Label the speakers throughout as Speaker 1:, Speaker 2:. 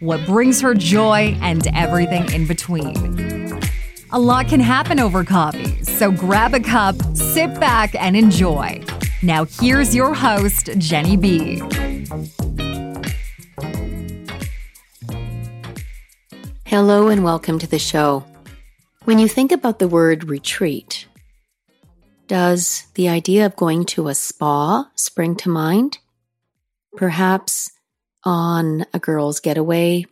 Speaker 1: what brings her joy, and everything in between. A lot can happen over coffee, so grab a cup, sit back, and enjoy. Now, here's your host, Genny B.
Speaker 2: Hello, and welcome to the show. When you think about the word retreat, does the idea of going to a spa spring to mind? Perhaps on a girl's getaway,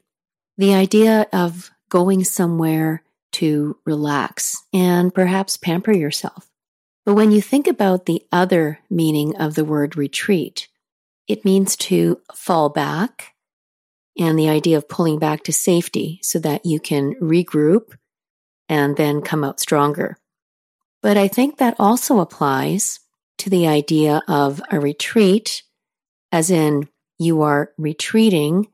Speaker 2: the idea of going somewhere to relax and perhaps pamper yourself. But when you think about the other meaning of the word retreat, it means to fall back and the idea of pulling back to safety so that you can regroup and then come out stronger. But I think that also applies to the idea of a retreat, as in you are retreating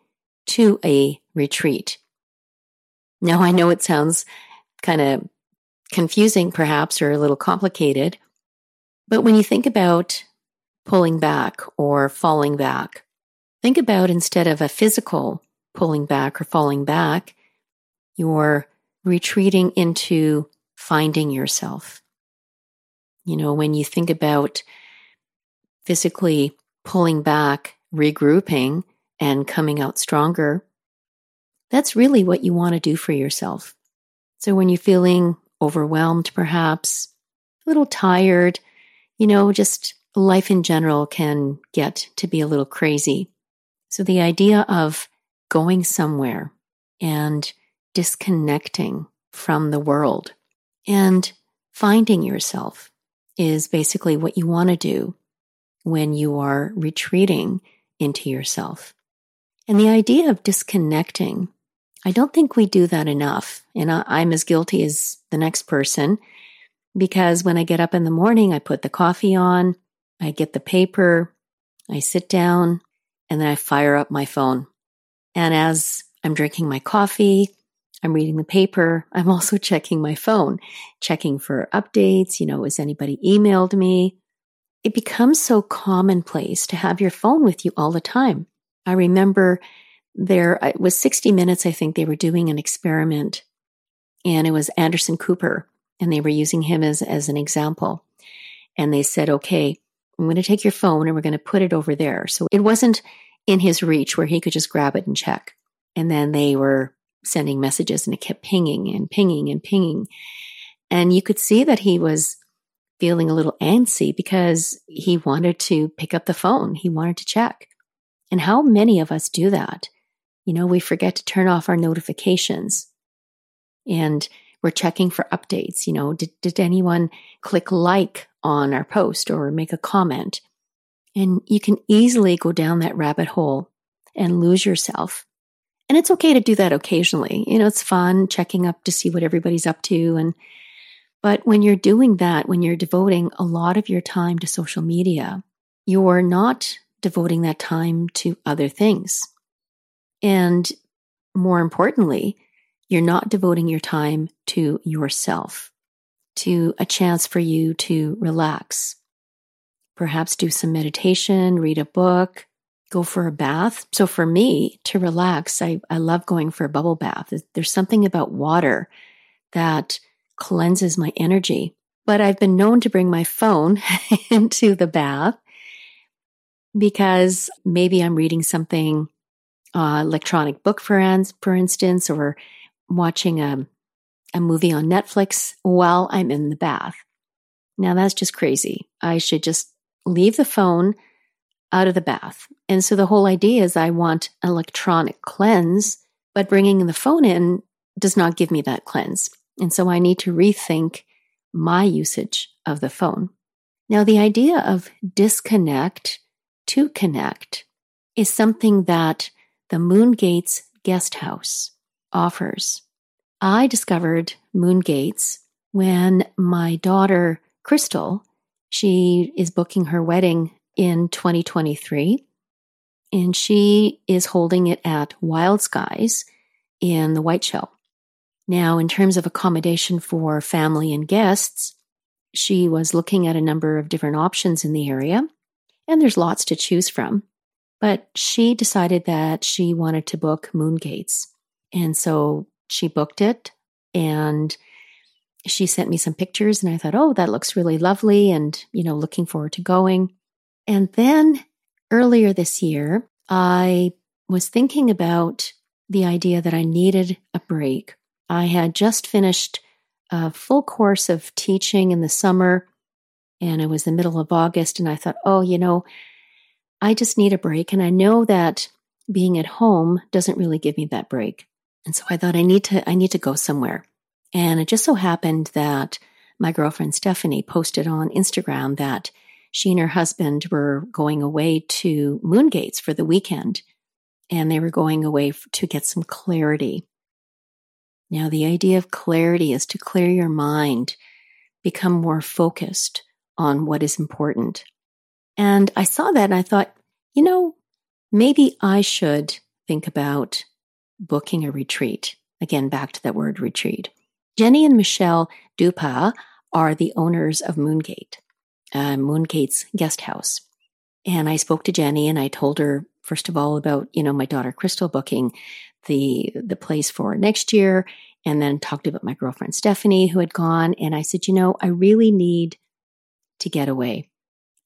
Speaker 2: to a retreat. Now, I know it sounds kind of confusing, perhaps, or a little complicated, but when you think about pulling back or falling back, think about instead of a physical pulling back or falling back, you're retreating into finding yourself. You know, when you think about physically pulling back regrouping and coming out stronger, that's really what you want to do for yourself. So when you're feeling overwhelmed, perhaps a little tired, you know, just life in general can get to be a little crazy. So the idea of going somewhere and disconnecting from the world and finding yourself is basically what you want to do when you are retreating into yourself. And the idea of disconnecting, I don't think we do that enough. And I'm as guilty as the next person because when I get up in the morning, I put the coffee on, I get the paper, I sit down, and then I fire up my phone. And as I'm drinking my coffee, I'm reading the paper. I'm also checking my phone, checking for updates. You know, has anybody emailed me? It becomes so commonplace to have your phone with you all the time. I remember there uh, it was 60 minutes I think they were doing an experiment and it was Anderson Cooper and they were using him as as an example. And they said, "Okay, I'm going to take your phone and we're going to put it over there." So it wasn't in his reach where he could just grab it and check. And then they were sending messages and it kept pinging and pinging and pinging. And you could see that he was feeling a little antsy because he wanted to pick up the phone. He wanted to check. And how many of us do that? You know, we forget to turn off our notifications and we're checking for updates. You know, did, did anyone click like on our post or make a comment? And you can easily go down that rabbit hole and lose yourself. And it's okay to do that occasionally. You know, it's fun checking up to see what everybody's up to and but when you're doing that, when you're devoting a lot of your time to social media, you're not devoting that time to other things. And more importantly, you're not devoting your time to yourself, to a chance for you to relax. Perhaps do some meditation, read a book, go for a bath. So for me to relax, I, I love going for a bubble bath. There's something about water that cleanses my energy. But I've been known to bring my phone into the bath because maybe I'm reading something, uh, electronic book, for, for instance, or watching a, a movie on Netflix while I'm in the bath. Now that's just crazy. I should just leave the phone out of the bath. And so the whole idea is I want electronic cleanse, but bringing the phone in does not give me that cleanse. And so I need to rethink my usage of the phone. Now, the idea of disconnect to connect is something that the Moon Gates guest house offers. I discovered Moon Gates when my daughter, Crystal, she is booking her wedding in 2023 and she is holding it at Wild Skies in the Whiteshell. Now, in terms of accommodation for family and guests, she was looking at a number of different options in the area, and there's lots to choose from. But she decided that she wanted to book Moongates. And so she booked it and she sent me some pictures and I thought, "Oh, that looks really lovely and, you know, looking forward to going." And then earlier this year, I was thinking about the idea that I needed a break I had just finished a full course of teaching in the summer, and it was the middle of August. And I thought, oh, you know, I just need a break. And I know that being at home doesn't really give me that break. And so I thought I need to I need to go somewhere. And it just so happened that my girlfriend Stephanie posted on Instagram that she and her husband were going away to Moongates for the weekend. And they were going away to get some clarity now, the idea of clarity is to clear your mind, become more focused on what is important. And I saw that and I thought, you know, maybe I should think about booking a retreat. Again, back to that word retreat. Jenny and Michelle Dupa are the owners of Moongate, uh, Moongate's guest house. And I spoke to Jenny and I told her, first of all, about, you know, my daughter Crystal booking the the place for next year and then talked about my girlfriend Stephanie who had gone and I said, "You know, I really need to get away."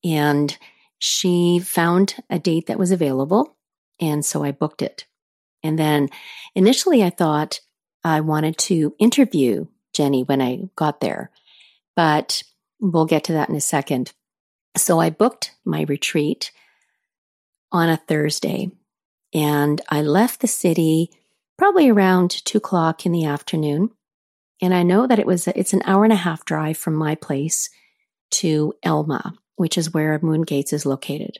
Speaker 2: And she found a date that was available and so I booked it. And then initially I thought I wanted to interview Jenny when I got there, but we'll get to that in a second. So I booked my retreat on a Thursday and I left the city probably around two o'clock in the afternoon. And I know that it was, it's an hour and a half drive from my place to Elma, which is where Moongates is located.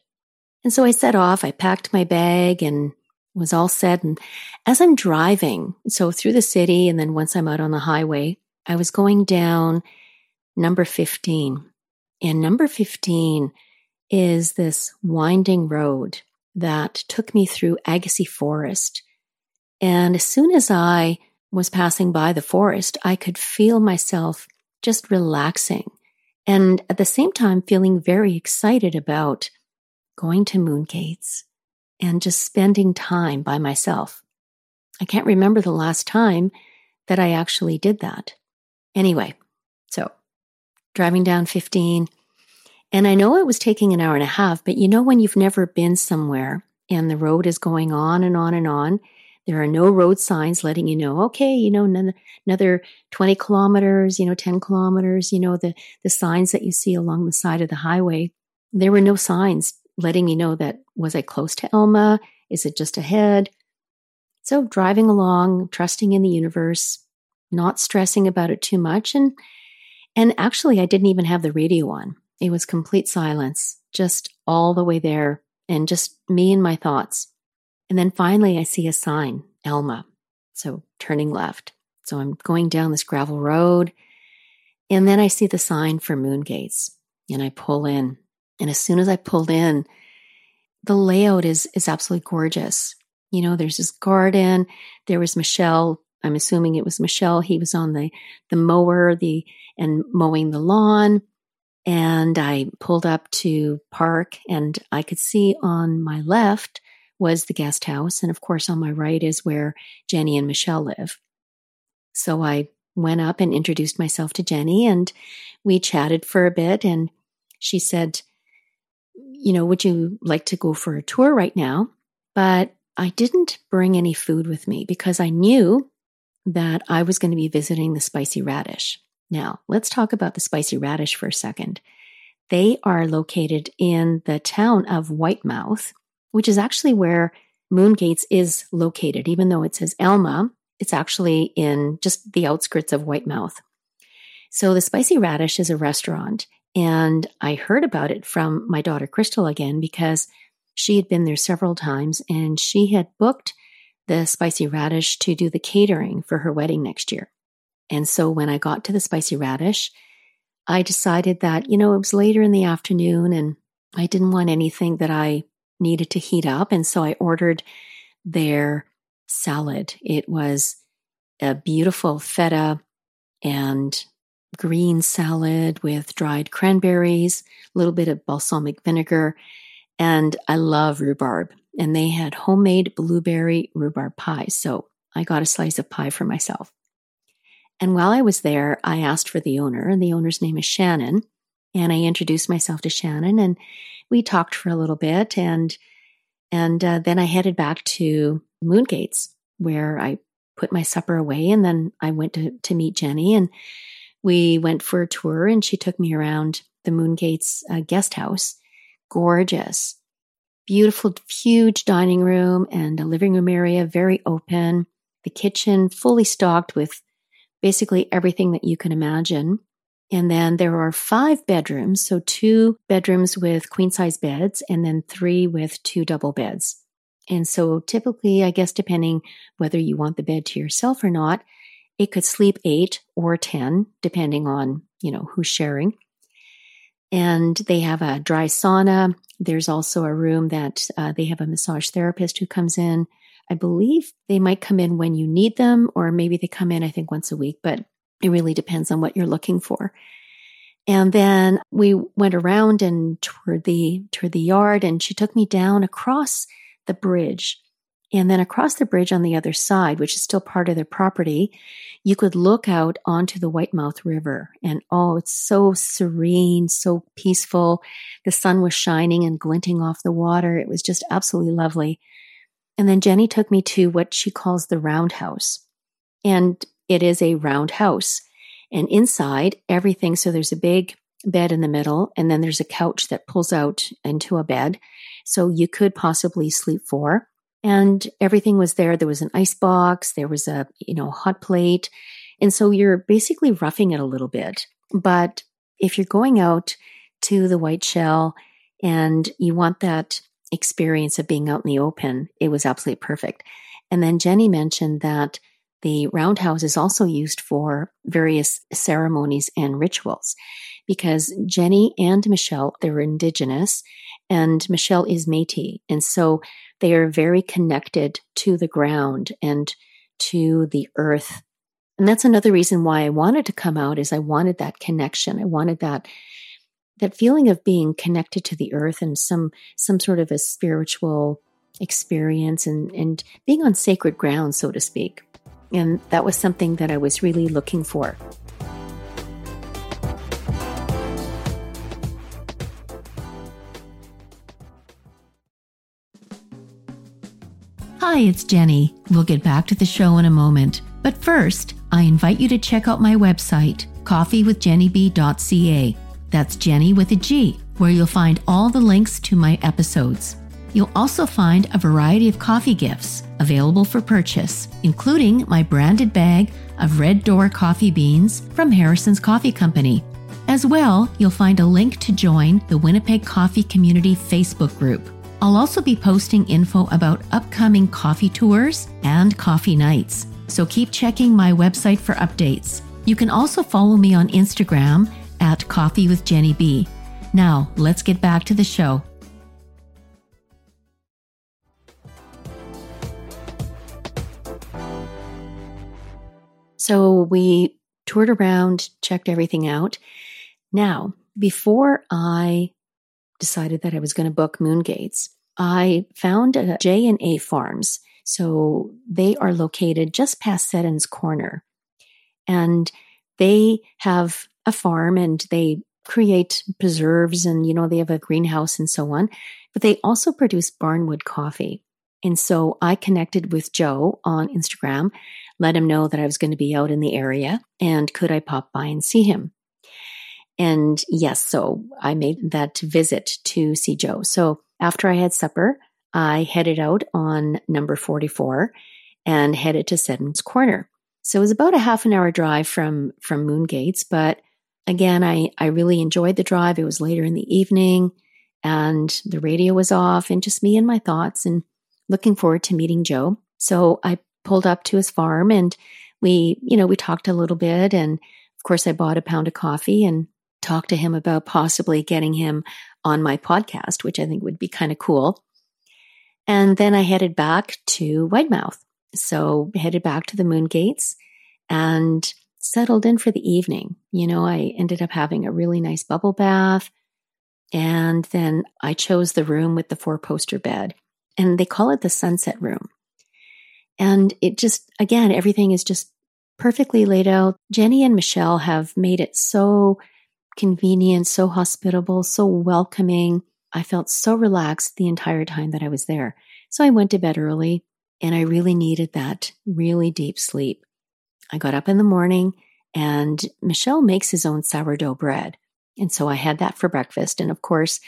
Speaker 2: And so I set off, I packed my bag and was all set. And as I'm driving, so through the city, and then once I'm out on the highway, I was going down number 15. And number 15 is this winding road that took me through Agassiz Forest. And as soon as I was passing by the forest, I could feel myself just relaxing and at the same time feeling very excited about going to Moongates and just spending time by myself. I can't remember the last time that I actually did that. Anyway, so driving down 15, and I know it was taking an hour and a half, but you know, when you've never been somewhere and the road is going on and on and on, there are no road signs letting you know, okay, you know, another 20 kilometers, you know, 10 kilometers, you know, the, the signs that you see along the side of the highway. There were no signs letting me know that was I close to Elma? Is it just ahead? So driving along, trusting in the universe, not stressing about it too much. And, and actually, I didn't even have the radio on. It was complete silence, just all the way there, and just me and my thoughts. And then finally, I see a sign, Elma. So turning left. So I'm going down this gravel road. And then I see the sign for Moongates and I pull in. And as soon as I pulled in, the layout is, is absolutely gorgeous. You know, there's this garden. There was Michelle. I'm assuming it was Michelle. He was on the, the mower, the, and mowing the lawn. And I pulled up to park and I could see on my left was the guest house. And of course, on my right is where Jenny and Michelle live. So I went up and introduced myself to Jenny and we chatted for a bit. And she said, You know, would you like to go for a tour right now? But I didn't bring any food with me because I knew that I was going to be visiting the spicy radish. Now, let's talk about the spicy radish for a second. They are located in the town of Whitemouth, which is actually where Moongates is located. Even though it says Alma, it's actually in just the outskirts of Whitemouth. So the Spicy Radish is a restaurant, and I heard about it from my daughter Crystal again because she had been there several times and she had booked the Spicy Radish to do the catering for her wedding next year. And so when I got to the Spicy Radish, I decided that, you know, it was later in the afternoon and I didn't want anything that I needed to heat up. And so I ordered their salad. It was a beautiful feta and green salad with dried cranberries, a little bit of balsamic vinegar, and I love rhubarb. And they had homemade blueberry rhubarb pie. So I got a slice of pie for myself. And while I was there, I asked for the owner, and the owner's name is Shannon. And I introduced myself to Shannon, and we talked for a little bit. And and uh, then I headed back to Moongates, where I put my supper away, and then I went to to meet Jenny, and we went for a tour, and she took me around the Moongates uh, guest house. Gorgeous, beautiful, huge dining room and a living room area, very open. The kitchen fully stocked with basically everything that you can imagine. And then there are five bedrooms, so two bedrooms with queen size beds, and then three with two double beds. And so typically, I guess, depending whether you want the bed to yourself or not, it could sleep eight or 10, depending on, you know, who's sharing. And they have a dry sauna. There's also a room that uh, they have a massage therapist who comes in I believe they might come in when you need them, or maybe they come in, I think, once a week, but it really depends on what you're looking for. And then we went around and toured the toured the yard, and she took me down across the bridge. And then across the bridge on the other side, which is still part of their property, you could look out onto the Whitemouth River. And oh, it's so serene, so peaceful. The sun was shining and glinting off the water. It was just absolutely lovely. And then Jenny took me to what she calls the roundhouse. And it is a round house. And inside, everything, so there's a big bed in the middle, and then there's a couch that pulls out into a bed. So you could possibly sleep four. And everything was there. There was an ice box, there was a, you know, hot plate. And so you're basically roughing it a little bit. But if you're going out to the Whiteshell and you want that experience of being out in the open, it was absolutely perfect. And then Jenny mentioned that the roundhouse is also used for various ceremonies and rituals because Jenny and Michelle, they're indigenous and Michelle is Metis. And so they are very connected to the ground and to the earth. And that's another reason why I wanted to come out is I wanted that connection. I wanted that that feeling of being connected to the earth and some some sort of a spiritual experience and and being on sacred ground so to speak and that was something that i was really looking for
Speaker 3: Hi, it's Genny. We'll get back to the show in a moment. But first, I invite you to check out my website, coffeewithgennyb.ca. That's Genny with a G, where you'll find all the links to my episodes. You'll also find a variety of coffee gifts available for purchase, including my branded bag of Red Door coffee beans from Harrison's Coffee Company. As well, you'll find a link to join the Winnipeg Coffee Community Facebook group. I'll also be posting info about upcoming coffee tours and coffee nights, so keep checking my website for updates. You can also follow me on Instagram at Coffee with Genny B. Now, let's get back to the show.
Speaker 2: So we toured around, checked everything out. Now, before I decided that I was going to book Moongates, I found J and A Farms. So they are located just past Seddon's Corner. And they have a farm and they create preserves and, you know, they have a greenhouse and so on, but they also produce barnwood coffee. And so I connected with Joe on Instagram, let him know that I was going to be out in the area and could I pop by and see him. And yes, so I made that visit to see Joe. So after I had supper, I headed out on number 44 and headed to Seddon's Corner. So it was about a half an hour drive from from Moongates, but again, I I really enjoyed the drive. It was later in the evening and the radio was off and just me and my thoughts and looking forward to meeting Joe. So I pulled up to his farm and we, you know, we talked a little bit and of course I bought a pound of coffee and talked to him about possibly getting him on my podcast, which I think would be kind of cool. And then I headed back to Whitemouth. So headed back to the Moon Gates and settled in for the evening. You know, I ended up having a really nice bubble bath. And then I chose the room with the four poster bed. And they call it the sunset room. And it just, again, everything is just perfectly laid out. Jenny and Michelle have made it so convenient, so hospitable, so welcoming. I felt so relaxed the entire time that I was there. So I went to bed early and I really needed that really deep sleep. I got up in the morning and Michelle makes his own sourdough bread. And so I had that for breakfast. And of course,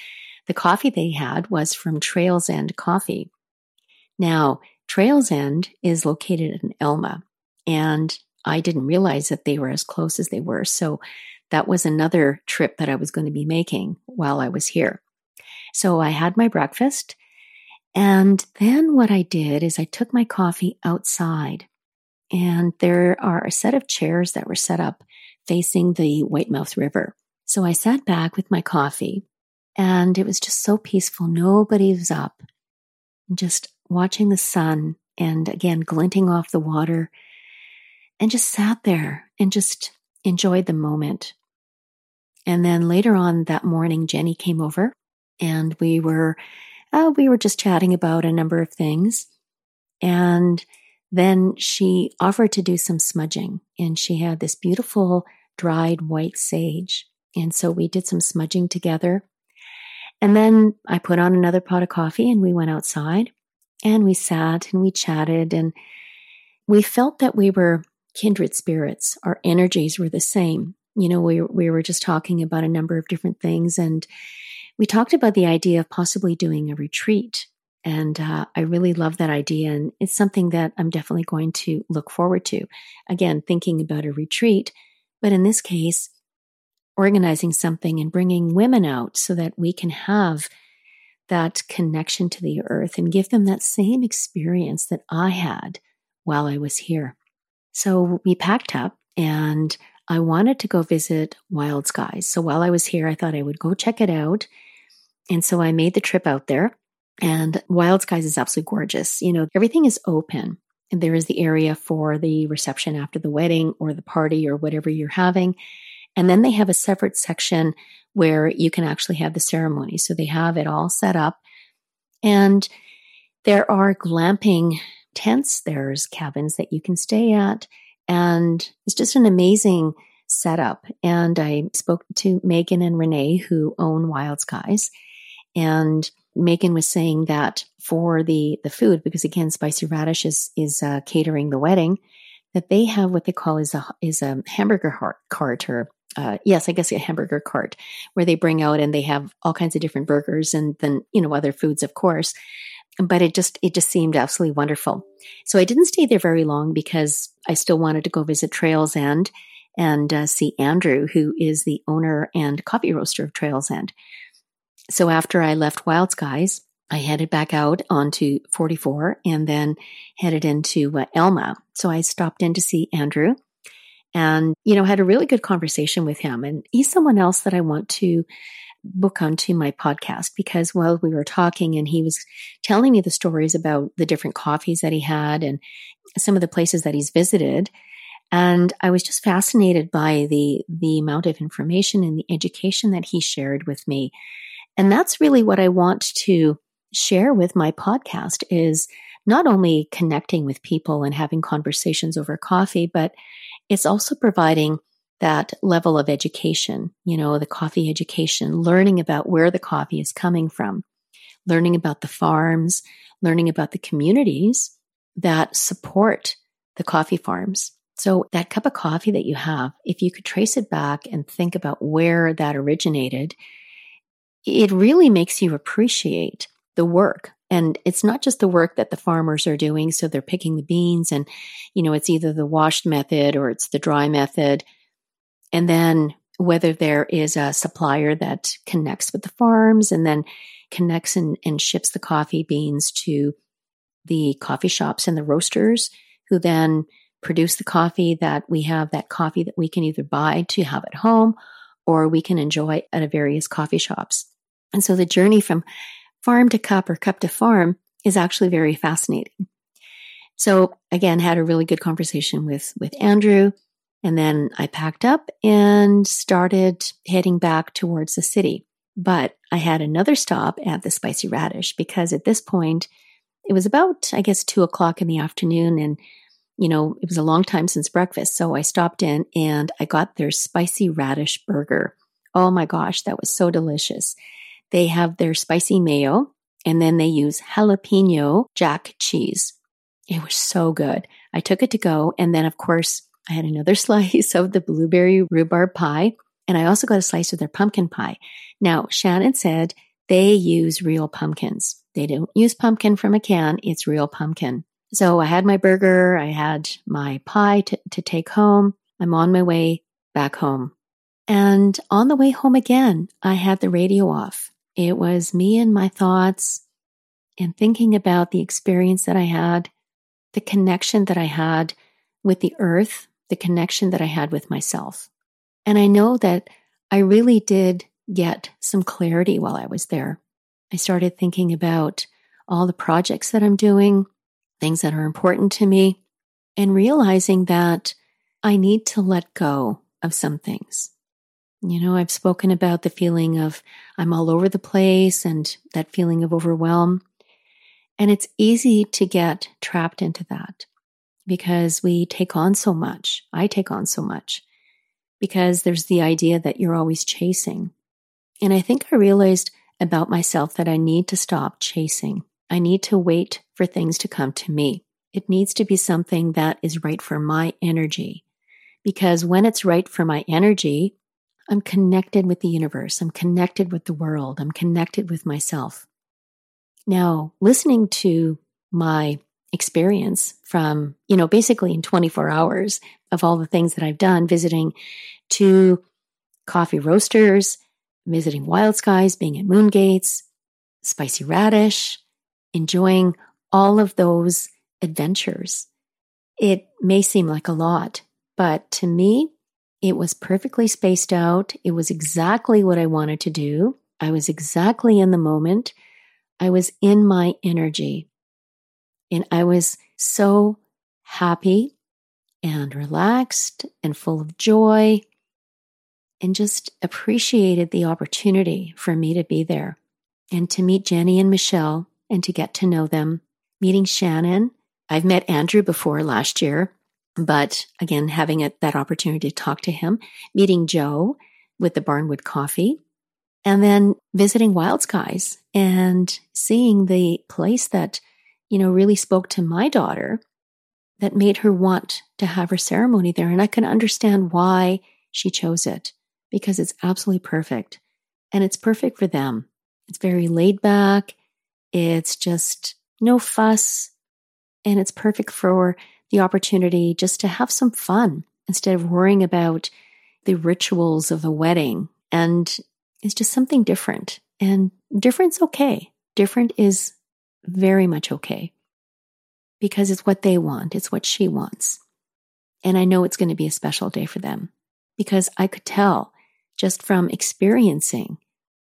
Speaker 2: the coffee they had was from Trails End Coffee. Now, Trails End is located in Elma, and I didn't realize that they were as close as they were. So that was another trip that I was going to be making while I was here. So I had my breakfast. And then what I did is I took my coffee outside. And there are a set of chairs that were set up facing the Whitemouth River. So I sat back with my coffee and it was just so peaceful. Nobody was up. Just watching the sun and again glinting off the water and just sat there and just enjoyed the moment. And then later on that morning, Jenny came over and we were, uh, we were just chatting about a number of things. And then she offered to do some smudging and she had this beautiful dried white sage. And so we did some smudging together. And then I put on another pot of coffee and we went outside and we sat and we chatted and we felt that we were kindred spirits. Our energies were the same. You know, we, we were just talking about a number of different things and we talked about the idea of possibly doing a retreat. And uh, I really love that idea. And it's something that I'm definitely going to look forward to. Again, thinking about a retreat, but in this case, organizing something and bringing women out so that we can have that connection to the earth and give them that same experience that I had while I was here. So we packed up and I wanted to go visit Wild Skies. So while I was here, I thought I would go check it out. And so I made the trip out there and Wild Skies is absolutely gorgeous. You know, everything is open and there is the area for the reception after the wedding or the party or whatever you're having. And then they have a separate section where you can actually have the ceremony. So they have it all set up. And there are glamping tents, there's cabins that you can stay at. And it's just an amazing setup. And I spoke to Megan and Renee, who own Wild Skies. And Megan was saying that for the, the food, because again, Spicy Radish is, is uh, catering the wedding, that they have what they call is a, is a hamburger cart or uh, yes, I guess a hamburger cart where they bring out and they have all kinds of different burgers and then, you know, other foods, of course. But it just, it just seemed absolutely wonderful. So I didn't stay there very long because I still wanted to go visit Trails End and uh, see Andrew, who is the owner and coffee roaster of Trails End. So after I left Wild Skies, I headed back out onto 44 and then headed into uh, Elma. So I stopped in to see Andrew and, you know, had a really good conversation with him. And he's someone else that I want to book onto my podcast because while we were talking and he was telling me the stories about the different coffees that he had and some of the places that he's visited. And I was just fascinated by the, the amount of information and the education that he shared with me. And that's really what I want to share with my podcast is not only connecting with people and having conversations over coffee, but it's also providing that level of education, you know, the coffee education, learning about where the coffee is coming from, learning about the farms, learning about the communities that support the coffee farms. So that cup of coffee that you have, if you could trace it back and think about where that originated, it really makes you appreciate the work. And it's not just the work that the farmers are doing. So they're picking the beans and, you know, it's either the washed method or it's the dry method. And then whether there is a supplier that connects with the farms and then connects and, and ships the coffee beans to the coffee shops and the roasters who then produce the coffee that we have that coffee that we can either buy to have at home or we can enjoy at a various coffee shops. And so the journey from farm to cup or cup to farm is actually very fascinating. So again, had a really good conversation with, with Andrew. And then I packed up and started heading back towards the city. But I had another stop at the Spicy Radish because at this point, it was about, I guess, two o'clock in the afternoon. And, you know, it was a long time since breakfast. So I stopped in and I got their spicy radish burger. Oh my gosh, that was so delicious. They have their spicy mayo and then they use jalapeno jack cheese. It was so good. I took it to go. And then, of course, I had another slice of the blueberry rhubarb pie. And I also got a slice of their pumpkin pie. Now, Shannon said they use real pumpkins. They don't use pumpkin from a can, it's real pumpkin. So I had my burger, I had my pie to, to take home. I'm on my way back home. And on the way home again, I had the radio off. It was me and my thoughts and thinking about the experience that I had, the connection that I had with the earth, the connection that I had with myself. And I know that I really did get some clarity while I was there. I started thinking about all the projects that I'm doing, things that are important to me, and realizing that I need to let go of some things. You know, I've spoken about the feeling of I'm all over the place and that feeling of overwhelm. And it's easy to get trapped into that because we take on so much. I take on so much because there's the idea that you're always chasing. And I think I realized about myself that I need to stop chasing. I need to wait for things to come to me. It needs to be something that is right for my energy. Because when it's right for my energy, I'm connected with the universe. I'm connected with the world. I'm connected with myself. Now, listening to my experience from, you know, basically in 24 hours of all the things that I've done, visiting two coffee roasters, visiting Wild Skies, being at Moongates, Spicy Radish, enjoying all of those adventures. It may seem like a lot, but to me, it was perfectly spaced out. It was exactly what I wanted to do. I was exactly in the moment. I was in my energy. And I was so happy and relaxed and full of joy and just appreciated the opportunity for me to be there and to meet Jenny and Michelle and to get to know them. Meeting Shannon. I've met Andrew before last year. But again, having a, that opportunity to talk to him, meeting Joe with the Barnwood Coffee, and then visiting Wild Skies and seeing the place that, you know, really spoke to my daughter that made her want to have her ceremony there. And I can understand why she chose it because it's absolutely perfect. And it's perfect for them. It's very laid back. It's just no fuss. And it's perfect for the opportunity just to have some fun instead of worrying about the rituals of the wedding. And it's just something different. And different's okay. Different is very much okay because it's what they want, it's what she wants. And I know it's going to be a special day for them because I could tell just from experiencing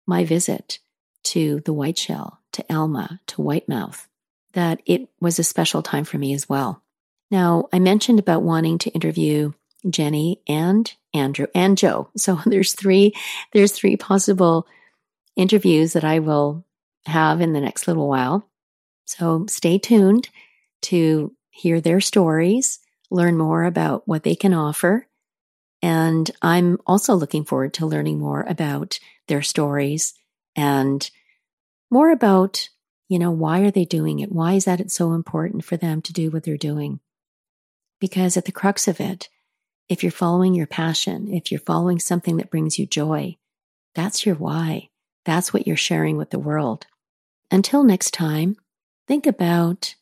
Speaker 2: my visit to the Whiteshell, to Alma, to Whitemouth, that it was a special time for me as well. Now, I mentioned about wanting to interview Jenny and Andrew and Joe. So there's three there's three possible interviews that I will have in the next little while. So stay tuned to hear their stories, learn more about what they can offer. And I'm also looking forward to learning more about their stories and more about, you know, why are they doing it? Why is that it's so important for them to do what they're doing? Because at the crux of it, if you're following your passion, if you're following something that brings you joy, that's your why. That's what you're sharing with the world. Until next time, think about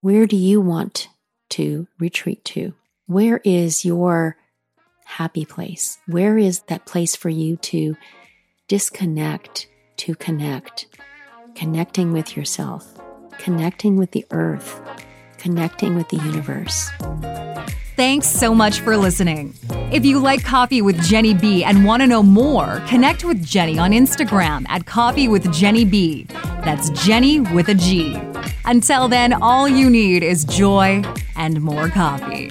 Speaker 2: where do you want to retreat to? Where is your happy place? Where is that place for you to disconnect, to connect? Connecting with yourself, connecting with the earth, connecting with the universe.
Speaker 1: Thanks so much for listening. If you like Coffee with Genny B and want to know more, connect with Genny on Instagram at Coffee with Genny B. That's Jenny with a G. Until then, all you need is joy and more coffee.